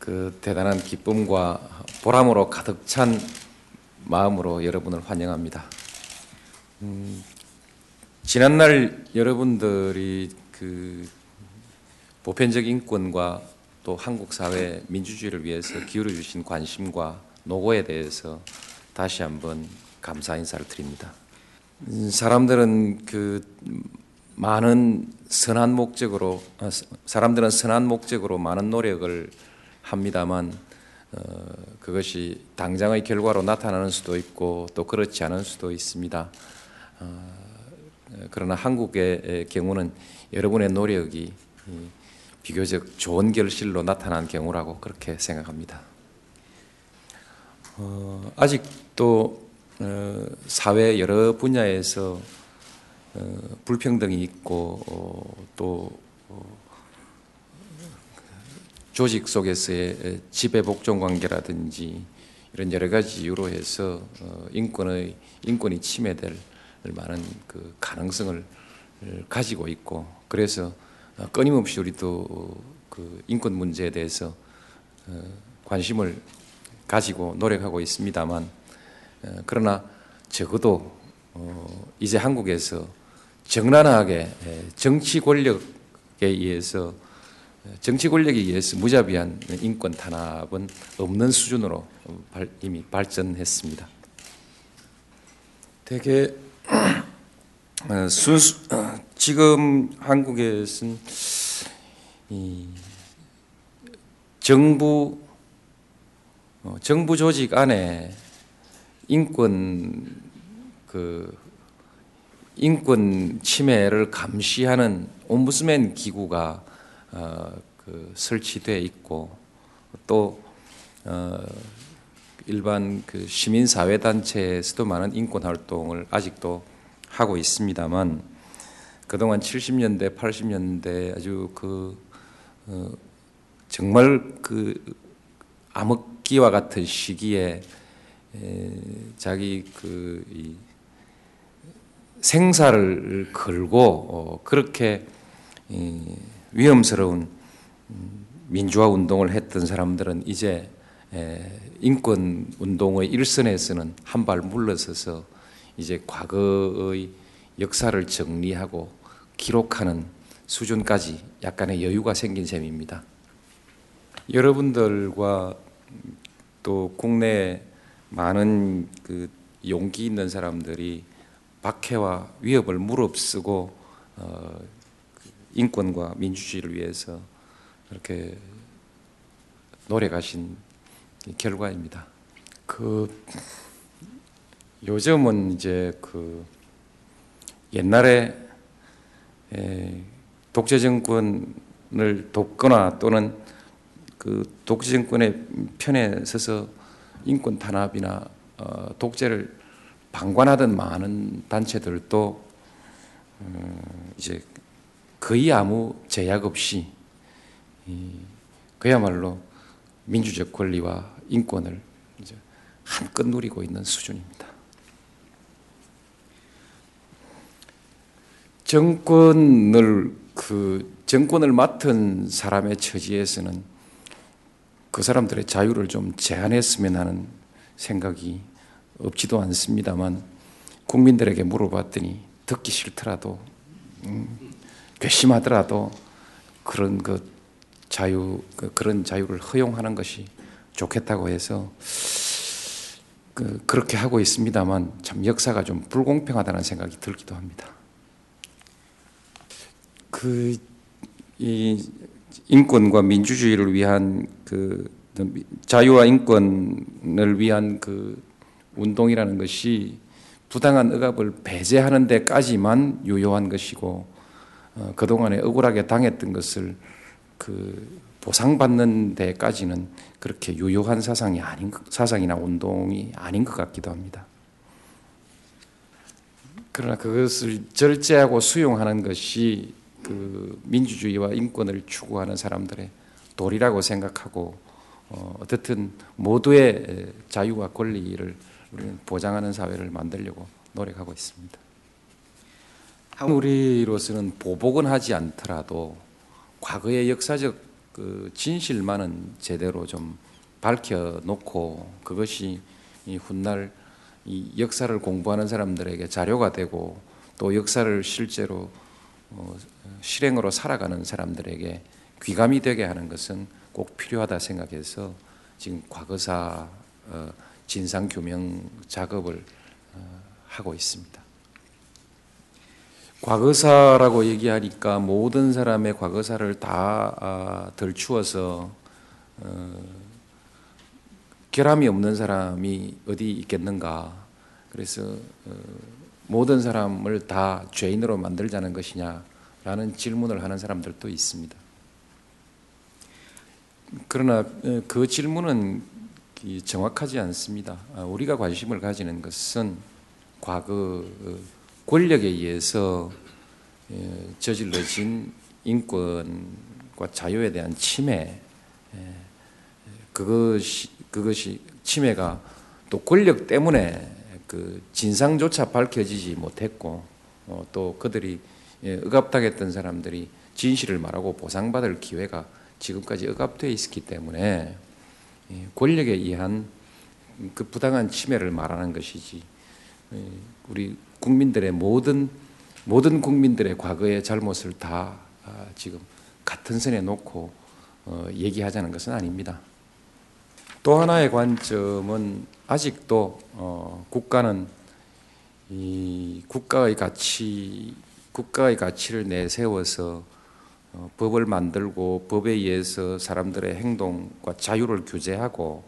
그 대단한 기쁨과 보람으로 가득 찬 마음으로 여러분을 환영합니다. 음, 지난날 여러분들이 그 보편적 인권과 또 한국 사회 민주주의를 위해서 기울여 주신 관심과 노고에 대해서 다시 한번 감사 인사를 드립니다. 음, 사람들은 그 많은 선한 목적으로 어, 사람들은 선한 목적으로 많은 노력을 합니다만 어, 그것이 당장의 결과로 나타나는 수도 있고 또 그렇지 않은 수도 있습니다. 어, 그러나 한국의 경우는 여러분의 노력이 비교적 좋은 결실로 나타난 경우라고 그렇게 생각합니다. 어, 아직도 어, 사회 여러 분야에서 어, 불평등이 있고 어, 또 어, 조직 속에서의 지배 복종 관계라든지 이런 여러 가지 이유로 해서 어, 인권의 인권이 침해될 많은 그 가능성을 가지고 있고 그래서 어, 끊임없이 우리도 그 인권 문제에 대해서 어, 관심을 가지고 노력하고 있습니다만 어, 그러나 적어도 이제 한국에서 정난하게 정치 권력에 의해서 정치 권력에 의해서 무자비한 인권 탄압은 없는 수준으로 이미 발전했습니다. 되게 순수 지금 한국에서는 정부 어, 정부 조직 안에 인권 그 인권 침해를 감시하는 옴부스맨 기구가 어, 그 설치돼 있고 또 어, 일반 그 시민 사회 단체에서도 많은 인권 활동을 아직도 하고 있습니다만 그동안 70년대, 80년대 아주 그 어, 정말 그 암흑기와 같은 시기에 에, 자기 그 생사를 걸고 어, 그렇게 이, 위험스러운 음, 민주화 운동을 했던 사람들은 이제 인권 운동의 일선에서는 한 발 물러서서 이제 과거의 역사를 정리하고 기록하는 수준까지 약간의 여유가 생긴 셈입니다. 여러분들과 또 국내 많은 그 용기 있는 사람들이 박해와 위협을 무릅쓰고 어, 인권과 민주주의를 위해서 이렇게 노력하신 결과입니다. 그 요즘은 이제 그 옛날에 독재 정권을 돕거나 또는 그 독재 정권의 편에 서서 인권 탄압이나 어, 독재를 방관하던 많은 단체들도 어, 이제 거의 아무 제약 없이 그야말로 민주적 권리와 인권을 한껏 누리고 있는 수준입니다. 정권을 그 정권을 맡은 사람의 처지에서는 그 사람들의 자유를 좀 제한했으면 하는 생각이 없지도 않습니다만 국민들에게 물어봤더니 듣기 싫더라도 음, 괘씸하더라도 그런 그 자유 그 그런 자유를 허용하는 것이 좋겠다고 해서 그 그렇게 하고 있습니다만 참 역사가 좀 불공평하다는 생각이 들기도 합니다. 그이 인권과 민주주의를 위한 그 자유와 인권을 위한 그 운동이라는 것이 부당한 억압을 배제하는 데까지만 유효한 것이고 어, 그동안에 억울하게 당했던 것을 그 보상받는 데까지는 그렇게 유효한 사상이 아닌 것- 사상이나 운동이 아닌 것 같기도 합니다. 그러나 그것을 절제하고 수용하는 것이 그 민주주의와 인권을 추구하는 사람들의 도리라고 생각하고 어, 어떻든 모두의 자유와 권리를 보장하는 사회를 만들려고 노력하고 있습니다. 우리로서는 보복은 하지 않더라도 과거의 역사적 그 진실만은 제대로 좀 밝혀놓고 그것이 이 훗날 이 역사를 공부하는 사람들에게 자료가 되고 또 역사를 실제로 어, 실행으로 살아가는 사람들에게 귀감이 되게 하는 것은 꼭 필요하다 생각해서 지금 과거사 어, 진상 규명 작업을 어, 하고 있습니다. 과거사라고 얘기하니까 모든 사람의 과거사를 다 아, 덜추어서 어, 결함이 없는 사람이 어디 있겠는가? 그래서 어, 모든 사람을 다 죄인으로 만들자는 것이냐라는 질문을 하는 사람들도 있습니다. 그러나 어, 그 질문은 이 정확하지 않습니다. 아, 우리가 관심을 가지는 것은 과거 어, 권력에 의해서 예, 저질러진 인권과 자유에 대한 침해, 예, 그것이 그것이 침해가 또 권력 때문에 그 진상조차 밝혀지지 못했고 어, 또 그들이 예, 억압당했던 사람들이 진실을 말하고 보상받을 기회가 지금까지 억압되어 있었기 때문에 예, 권력에 의한 그 부당한 침해를 말하는 것이지 예, 우리 국민들의 모든 모든 국민들의 과거의 잘못을 다 아, 지금 같은 선에 놓고 어, 얘기하자는 것은 아닙니다. 또 하나의 관점은 아직도 어, 국가는 이 국가의 가치 국가의 가치를 내세워서 어, 법을 만들고 법에 의해서 사람들의 행동과 자유를 규제하고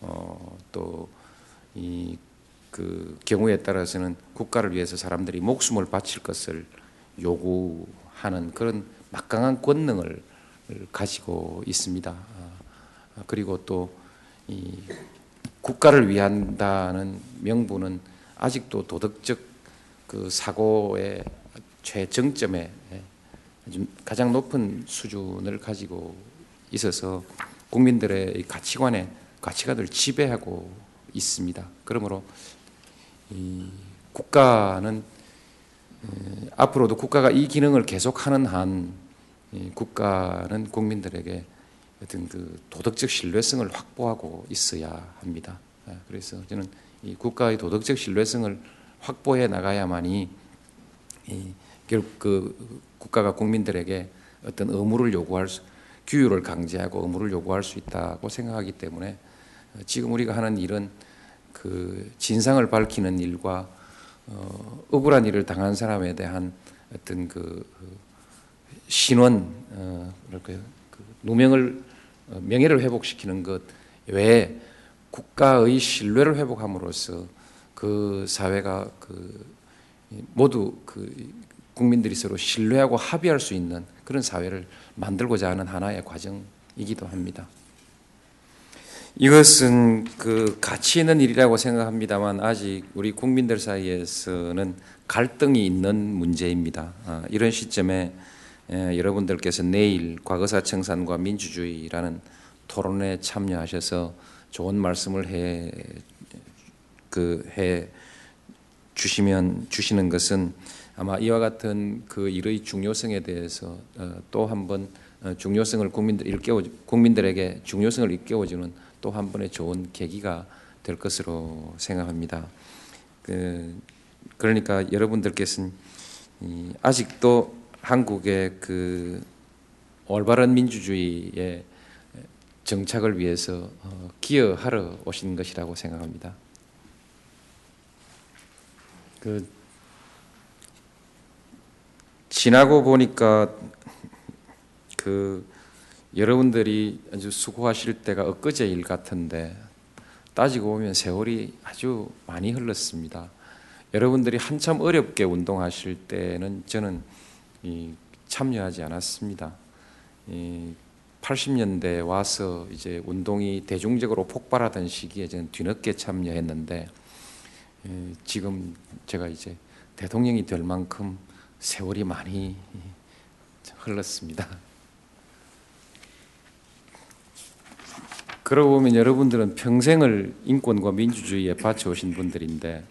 어, 또이 그 경우에 따라서는 국가를 위해서 사람들이 목숨을 바칠 것을 요구하는 그런 막강한 권능을 가지고 있습니다. 아, 그리고 또이 국가를 위한다는 명분은 아직도 도덕적 그 사고의 최정점에 아주 가장 높은 수준을 가지고 있어서 국민들의 가치관에 가치관을 지배하고 있습니다. 그러므로 이 국가는 에, 앞으로도 국가가 이 기능을 계속하는 한이 국가는 국민들에게 어떤 그 도덕적 신뢰성을 확보하고 있어야 합니다. 아, 그래서 저는 이 국가의 도덕적 신뢰성을 확보해 나가야만이 이 결국 그 국가가 국민들에게 어떤 의무를 요구할 수, 규율을 강제하고 의무를 요구할 수 있다고 생각하기 때문에 지금 우리가 하는 일은 그 진상을 밝히는 일과 어, 억울한 일을 당한 사람에 대한 어떤 그 신원, 어, 그 누명을 어, 명예를 회복시키는 것 외에 국가의 신뢰를 회복함으로써 그 사회가 그 모두 그 국민들이 서로 신뢰하고 합의할 수 있는 그런 사회를 만들고자 하는 하나의 과정이기도 합니다. 이것은 그 가치 있는 일이라고 생각합니다만 아직 우리 국민들 사이에서는 갈등이 있는 문제입니다. 아, 이런 시점에 에, 여러분들께서 내일 과거사 청산과 민주주의라는 토론에 참여하셔서 좋은 말씀을 해, 그, 해 주시면, 주시는 것은 아마 이와 같은 그 일의 중요성에 대해서 어, 또 한번 어, 중요성을 국민들 일깨워 국민들에게 중요성을 일깨워주는 또 한 번의 좋은 계기가 될 것으로 생각합니다. 그, 그러니까 여러분들께서는 이, 아직도 한국의 그 올바른 민주주의의 정착을 위해서 어, 기여하러 오신 것이라고 생각합니다. 그 지나고 보니까 그 여러분들이 아주 수고하실 때가 엊그제 일 같은데 따지고 보면 세월이 아주 많이 흘렀습니다. 여러분들이 한참 어렵게 운동하실 때는 저는 이 참여하지 않았습니다. 이 80년대 와서 이제 운동이 대중적으로 폭발하던 시기에 저는 뒤늦게 참여했는데 에, 지금 제가 이제 대통령이 될 만큼 세월이 많이 흘렀습니다. 그러고 보면 여러분들은 평생을 인권과 민주주의에 바쳐오신 분들인데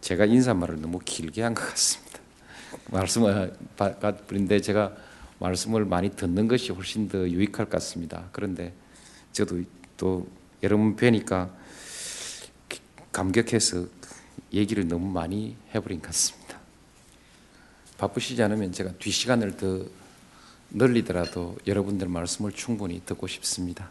제가 인사말을 너무 길게 한 것 같습니다. 말씀을 받는데 제가 말씀을 많이 듣는 것이 훨씬 더 유익할 것 같습니다. 그런데 저도 또 여러분 뵈니까 감격해서 얘기를 너무 많이 해버린 것 같습니다. 바쁘시지 않으면 제가 뒷 시간을 더 늘리더라도 여러분들 말씀을 충분히 듣고 싶습니다.